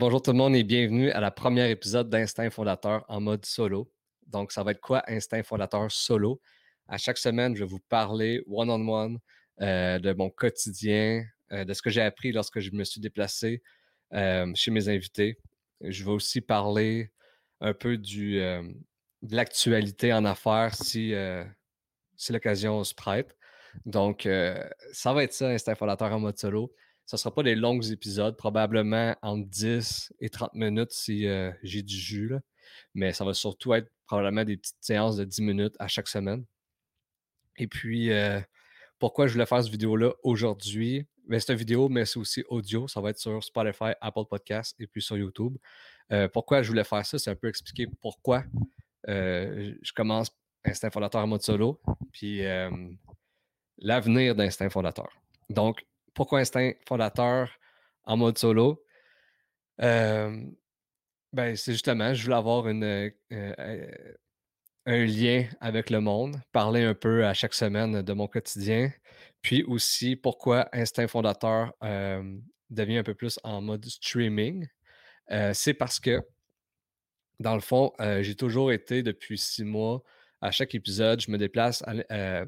bonjour tout le monde et bienvenue à la première épisode d'Instinct Fondateur en mode solo. Donc, ça va être quoi Instinct Fondateur solo? À chaque semaine, je vais vous parler one-on-one euh, de mon quotidien, euh, de ce que j'ai appris lorsque je me suis déplacé euh, chez mes invités. Je vais aussi parler un peu de l'actualité en affaires si, si l'occasion se prête. Donc, ça va être ça, Instinct Fondateur en mode solo. Ce ne sera pas des longs épisodes, probablement entre 10 et 30 minutes si euh, j'ai du jus. Mais ça va surtout être probablement des petites séances de 10 minutes à chaque semaine. Et puis, euh, pourquoi je voulais faire cette vidéo-là aujourd'hui? Ben, c'est une vidéo, mais c'est aussi audio. Ça va être sur Spotify, Apple Podcasts et puis sur YouTube. Euh, pourquoi je voulais faire ça? C'est un peu expliquer pourquoi je commence Instinct Fondateur en mode solo, puis l'avenir d'Instinct Fondateur. Donc, pourquoi Instinct fondateur en mode solo? Euh, ben, c'est justement, je voulais avoir une, euh, euh, un lien avec le monde, parler un peu à chaque semaine de mon quotidien. Puis aussi, pourquoi Instinct fondateur devient un peu plus en mode streaming? c'est parce que, dans le fond, j'ai toujours été depuis six mois, à chaque épisode, je me déplace à,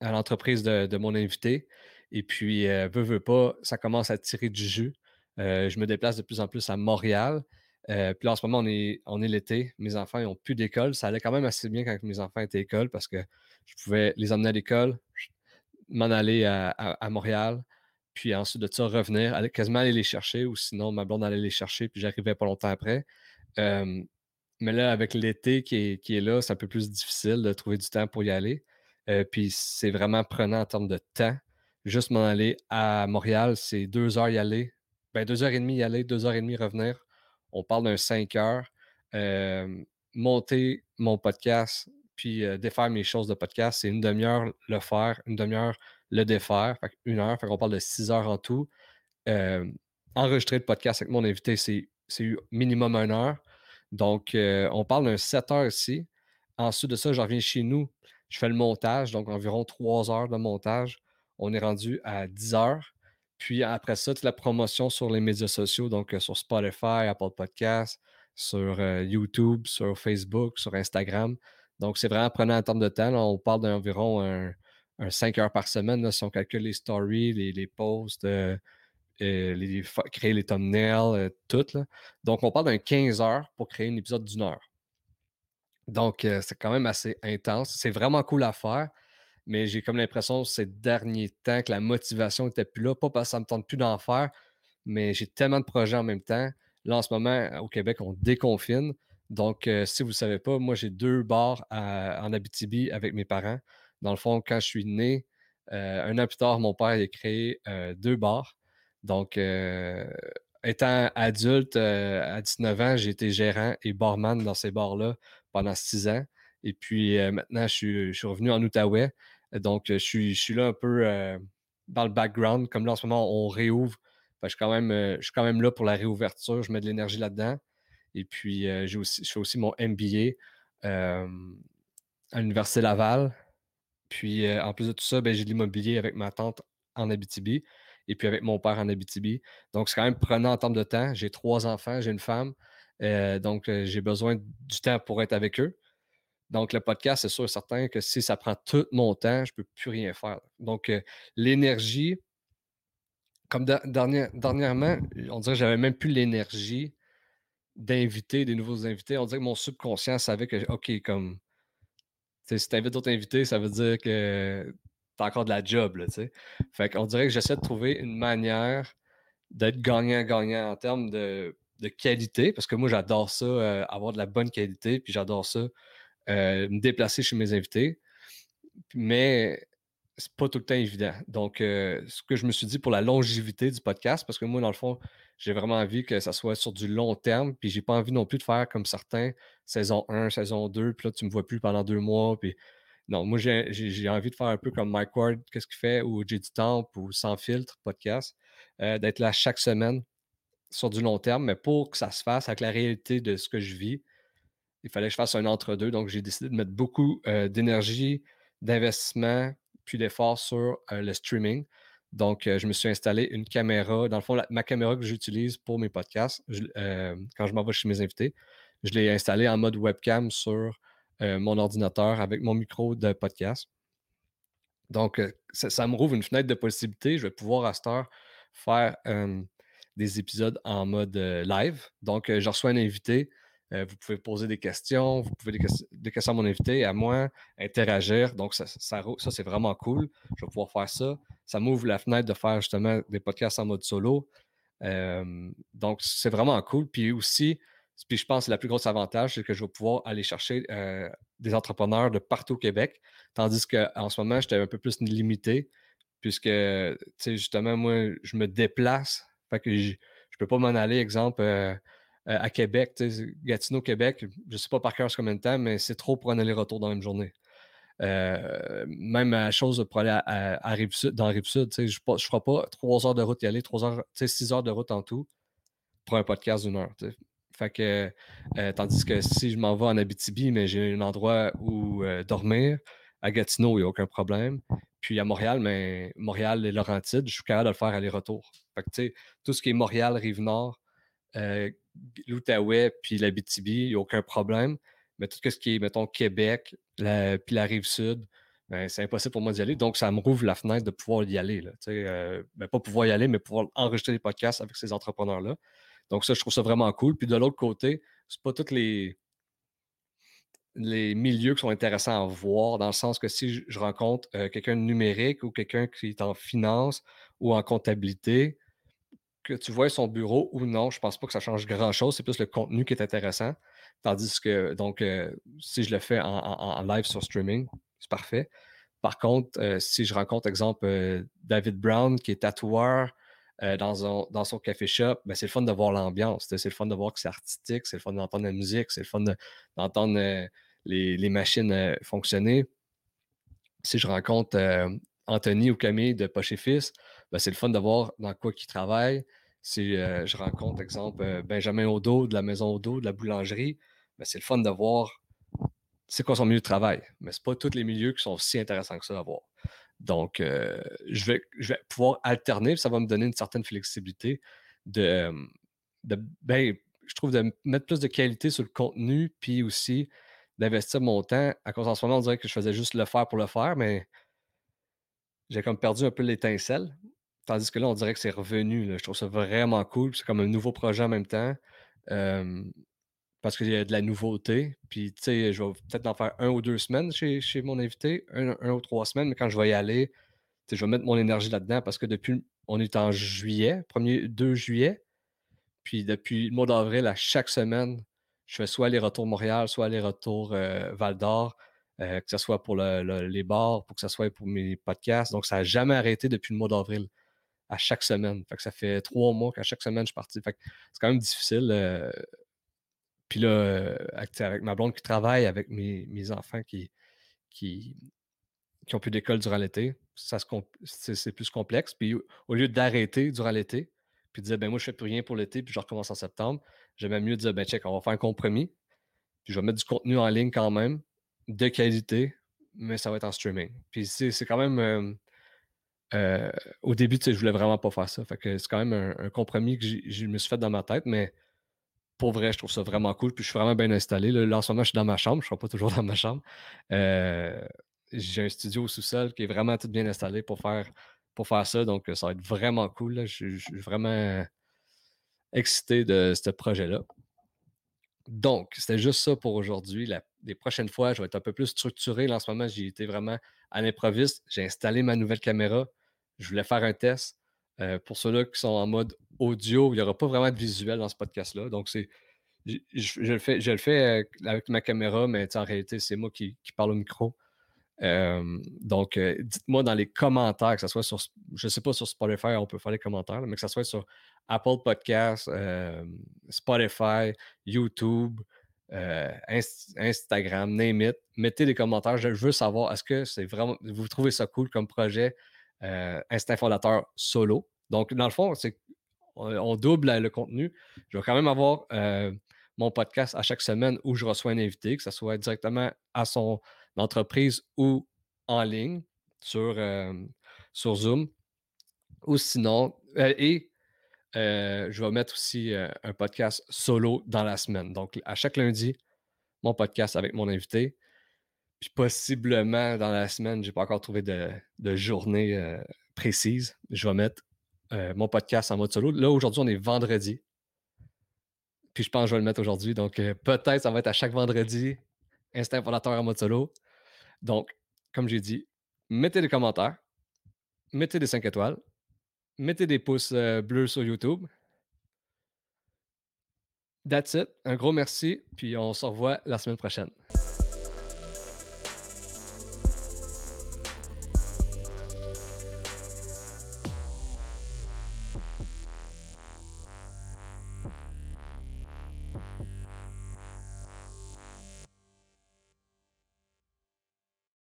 l'entreprise de, mon invité. Et puis, euh, veux, veux pas, ça commence à tirer du jus. Euh, je me déplace de plus en plus à Montréal. Euh, puis là, en ce moment, on est, on est l'été. Mes enfants n'ont plus d'école. Ça allait quand même assez bien quand mes enfants étaient à l'école parce que je pouvais les emmener à l'école, m'en aller à, Montréal, puis ensuite de ça, revenir, quasiment aller les chercher, ou sinon, ma blonde allait les chercher, puis j'arrivais pas longtemps après. mais là, avec l'été qui est, qui est là, c'est un peu plus difficile de trouver du temps pour y aller. puis c'est vraiment prenant en termes de temps juste m'en aller à Montréal, c'est deux heures y aller. Ben, deux heures et demie y aller, deux heures et demie revenir. On parle d'un cinq heures. Monter mon podcast, puis défaire mes choses de podcast, c'est une demi-heure le faire, une demi-heure le défaire, fait une heure, fait qu'on parle de six heures en tout. Enregistrer le podcast avec mon invité, c'est minimum une heure. Donc, on parle d'un sept heures ici. Ensuite de ça, je reviens chez nous. Je fais le montage, donc environ trois heures de montage on est rendu à 10 heures. Puis après ça, toute la promotion sur les médias sociaux, donc euh, sur Spotify, Apple Podcasts, sur euh, YouTube, sur Facebook, sur Instagram. Donc, c'est vraiment prenant en termes de temps. on parle d'environ un, 5 heures par semaine si on calcule les stories, les, posts, euh, les, créer les thumbnails, tout. Donc, on parle d'un 15 heures pour créer un épisode d'une heure. Donc, c'est quand même assez intense. C'est vraiment cool à faire mais j'ai comme l'impression ces derniers temps que la motivation n'était plus là, pas parce que ça ne me tente plus d'en faire, mais j'ai tellement de projets en même temps. Là, en ce moment, au Québec, on déconfine. Donc, euh, si vous ne savez pas, moi, j'ai deux bars en Abitibi avec mes parents. Dans le fond, quand je suis né, euh, un an plus tard, mon père a créé euh, deux bars. Donc, étant adulte, à 19 ans, j'ai été gérant et barman dans ces bars-là pendant six ans. Et puis maintenant, je suis, revenu en Outaouais. Donc, je suis, là un peu dans le background. Comme là, en ce moment, on réouvre. je, suis quand même, je suis quand même là pour la réouverture. Je mets de l'énergie là-dedans. Et puis, j'ai aussi, je fais aussi mon MBA à l'Université Laval. Puis, en plus de tout ça, ben, j'ai de l'immobilier avec ma tante en Abitibi et puis avec mon père en Abitibi. Donc, c'est quand même prenant en termes de temps. J'ai trois enfants, j'ai une femme. donc, j'ai besoin du temps pour être avec eux. Donc, le podcast, c'est sûr et certain que si ça prend tout mon temps, je ne peux plus rien faire. Donc, euh, l'énergie, comme dernièrement, on dirait que j'avais même plus l'énergie d'inviter des nouveaux invités. On dirait que mon subconscient savait que, OK, comme, si tu invites d'autres invités, ça veut dire que tu as encore de la job, là, Fait qu'on dirait que j'essaie de trouver une manière d'être gagnant-gagnant en termes de, qualité, parce que moi, j'adore ça, euh, avoir de la bonne qualité, puis j'adore ça, euh, me déplacer chez mes invités. Mais c'est pas tout le temps évident. Donc, euh, ce que je me suis dit pour la longévité du podcast, parce que moi, dans le fond, j'ai vraiment envie que ça soit sur du long terme, puis j'ai pas envie non plus de faire comme certains, saison 1, saison 2, puis là, tu me vois plus pendant deux mois, puis non, moi, j'ai envie de faire un peu comme Mike Ward, qu'est-ce qu'il fait, ou J.D. Temple, ou Sans filtre, podcast, euh, d'être là chaque semaine sur du long terme, mais pour que ça se fasse avec la réalité de ce que je vis, il fallait que je fasse un entre-deux. Donc, j'ai décidé de mettre beaucoup euh, d'énergie, d'investissement, puis d'efforts sur euh, le streaming. Donc, je me suis installé une caméra. Dans le fond, ma caméra que j'utilise pour mes podcasts, quand je m'en vais chez mes invités, je l'ai installée en mode webcam sur mon ordinateur avec mon micro de podcast. Donc, ça, me rouvre une fenêtre de possibilités. Je vais pouvoir à cette heure faire des épisodes en mode live. Donc, je reçois un invité. Vous pouvez poser des questions, vous pouvez des, questions à mon invité, à moi, interagir. Donc, ça, ça, c'est vraiment cool. Je vais pouvoir faire ça. Ça m'ouvre la fenêtre de faire justement des podcasts en mode solo. donc, c'est vraiment cool. Puis aussi, puis je pense que le plus gros avantage, c'est que je vais pouvoir aller chercher des entrepreneurs de partout au Québec, tandis qu'en ce moment, j'étais un peu plus limité, puisque, tu sais, justement, moi, je me déplace, fait que je ne peux pas m'en aller, exemple, à Québec, Gatineau, Québec, je ne sais pas par cœur combien de temps, mais c'est trop pour un aller-retour dans la même journée. même la chose pour aller à, dans la Rive-Sud, je ne ferai pas trois heures de route y aller, trois heures, six heures de route en tout pour un podcast d'une heure. Euh, tandis que si je m'en vais en Abitibi, mais j'ai un endroit où euh, dormir, à Gatineau, il n'y a aucun problème. Puis à Montréal, mais Montréal et Laurentides, je suis capable de le faire aller-retour. Tout ce qui est Montréal, Rive-Nord, euh, l'Outaouais, puis l'Abitibi, il n'y a aucun problème. Mais tout ce qui est, mettons, Québec, puis la Rive-Sud, ben, c'est impossible pour moi d'y aller. Donc, ça me rouvre la fenêtre de pouvoir y aller. Là, ben, pas pouvoir y aller, mais pouvoir enregistrer des podcasts avec ces entrepreneurs-là. Donc, ça, je trouve ça vraiment cool. Puis de l'autre côté, c'est pas tous les, les milieux qui sont intéressants à voir, dans le sens que si je rencontre euh, quelqu'un de numérique ou quelqu'un qui est en finance ou en comptabilité, que tu vois son bureau ou non, je pense pas que ça change grand-chose. C'est plus le contenu qui est intéressant. Tandis que, donc, euh, si je le fais en, live sur streaming, c'est parfait. Par contre, euh, si je rencontre, exemple, David Brown, qui est tatoueur, euh, dans, son café shop, ben, c'est le fun de voir l'ambiance. C'est le fun de voir que c'est artistique, c'est le fun d'entendre la musique, c'est le fun d'entendre euh, les, machines euh, fonctionner. Si je rencontre Anthony ou Camille de Poche et Fils, ben, c'est le fun de voir dans quoi ils travaillent. Si je rencontre, exemple, Benjamin Odo de la Maison Odo, de la boulangerie, ben, c'est le fun de voir c'est quoi son milieu de travail. Mais ce pas tous les milieux qui sont aussi intéressants que ça à voir. Donc, euh, je, vais, je vais pouvoir alterner, ça va me donner une certaine flexibilité de, ben, je trouve, de mettre plus de qualité sur le contenu, puis aussi d'investir mon temps. À cause en ce moment, on dirait que je faisais juste le faire pour le faire, mais j'ai comme perdu un peu l'étincelle. Tandis que là, on dirait que c'est revenu. Je trouve ça vraiment cool. C'est comme un nouveau projet en même temps parce qu'il y a de la nouveauté. Puis, tu sais, je vais peut-être en faire un ou deux semaines chez, mon invité, un, ou trois semaines, mais quand je vais y aller, je vais mettre mon énergie là-dedans parce que depuis, on est en juillet, 1er 2 juillet. Puis depuis le mois d'avril, à chaque semaine, je fais soit les retours Montréal, soit les retours euh, Val d'Or, euh, que ce soit pour les bars, pour que ce soit pour mes podcasts. Donc, ça n'a jamais arrêté depuis le mois d'avril, à chaque semaine. Fait que ça fait trois mois qu'à chaque semaine, je suis parti. C'est quand même difficile. Euh, puis là, euh, avec ma blonde qui travaille, avec mes, enfants qui, qui, qui ont plus d'école durant l'été, c'est plus complexe. Puis au lieu d'arrêter durant l'été, puis de dire, ben moi, je fais plus rien pour l'été, puis je recommence en septembre, j'aimais mieux dire, ben check, on va faire un compromis, puis je vais mettre du contenu en ligne quand même, de qualité, mais ça va être en streaming. Puis c'est quand même. Euh, euh, au début, je voulais vraiment pas faire ça. C'est quand même un, compromis que je me suis fait dans ma tête, mais pour vrai, je trouve ça vraiment cool. Puis je suis vraiment bien installé. Là, en ce moment, je suis dans ma chambre. Je ne suis pas toujours dans ma chambre. Euh, j'ai un studio sous-sol qui est vraiment tout bien installé pour faire, pour faire ça. Donc, ça va être vraiment cool. Je, suis vraiment excité de ce projet-là. Donc, c'était juste ça pour aujourd'hui. Les prochaines fois, je vais être un peu plus structuré. Là, en ce moment, j'ai été vraiment à l'improviste. J'ai installé ma nouvelle caméra. Je voulais faire un test. Euh, pour ceux-là qui sont en mode audio, il n'y aura pas vraiment de visuel dans ce podcast-là. Donc, c'est. Je, le fais, je le fais euh, avec ma caméra, mais en réalité, c'est moi qui, parle au micro. Euh, donc, dites-moi dans les commentaires, que ce soit sur, je ne sais pas sur Spotify, on peut faire les commentaires, mais que ce soit sur Apple Podcasts, Spotify, YouTube, Instagram, name it. Mettez des commentaires. Je veux savoir, est-ce que c'est vraiment, vous trouvez ça cool comme projet? Euh, Instinct fondateur solo. Donc, dans le fond, c'est on, double le contenu. Je vais quand même avoir euh, mon podcast à chaque semaine où je reçois un invité, que ce soit directement à son entreprise ou en ligne sur, euh, sur Zoom. Ou sinon, euh, et euh, je vais mettre aussi euh, un podcast solo dans la semaine. Donc, à chaque lundi, mon podcast avec mon invité. Puis possiblement dans la semaine, je n'ai pas encore trouvé de, journée précise. Je vais mettre mon podcast en mode solo. Là, aujourd'hui, on est vendredi. Puis je pense que je vais le mettre aujourd'hui. Donc, peut-être ça va être à chaque vendredi, Instinct fondateur en mode solo. Donc, comme j'ai dit, mettez des commentaires, mettez des 5 étoiles, mettez des pouces euh, bleus sur YouTube. That's it. Un gros merci, puis on se revoit la semaine prochaine.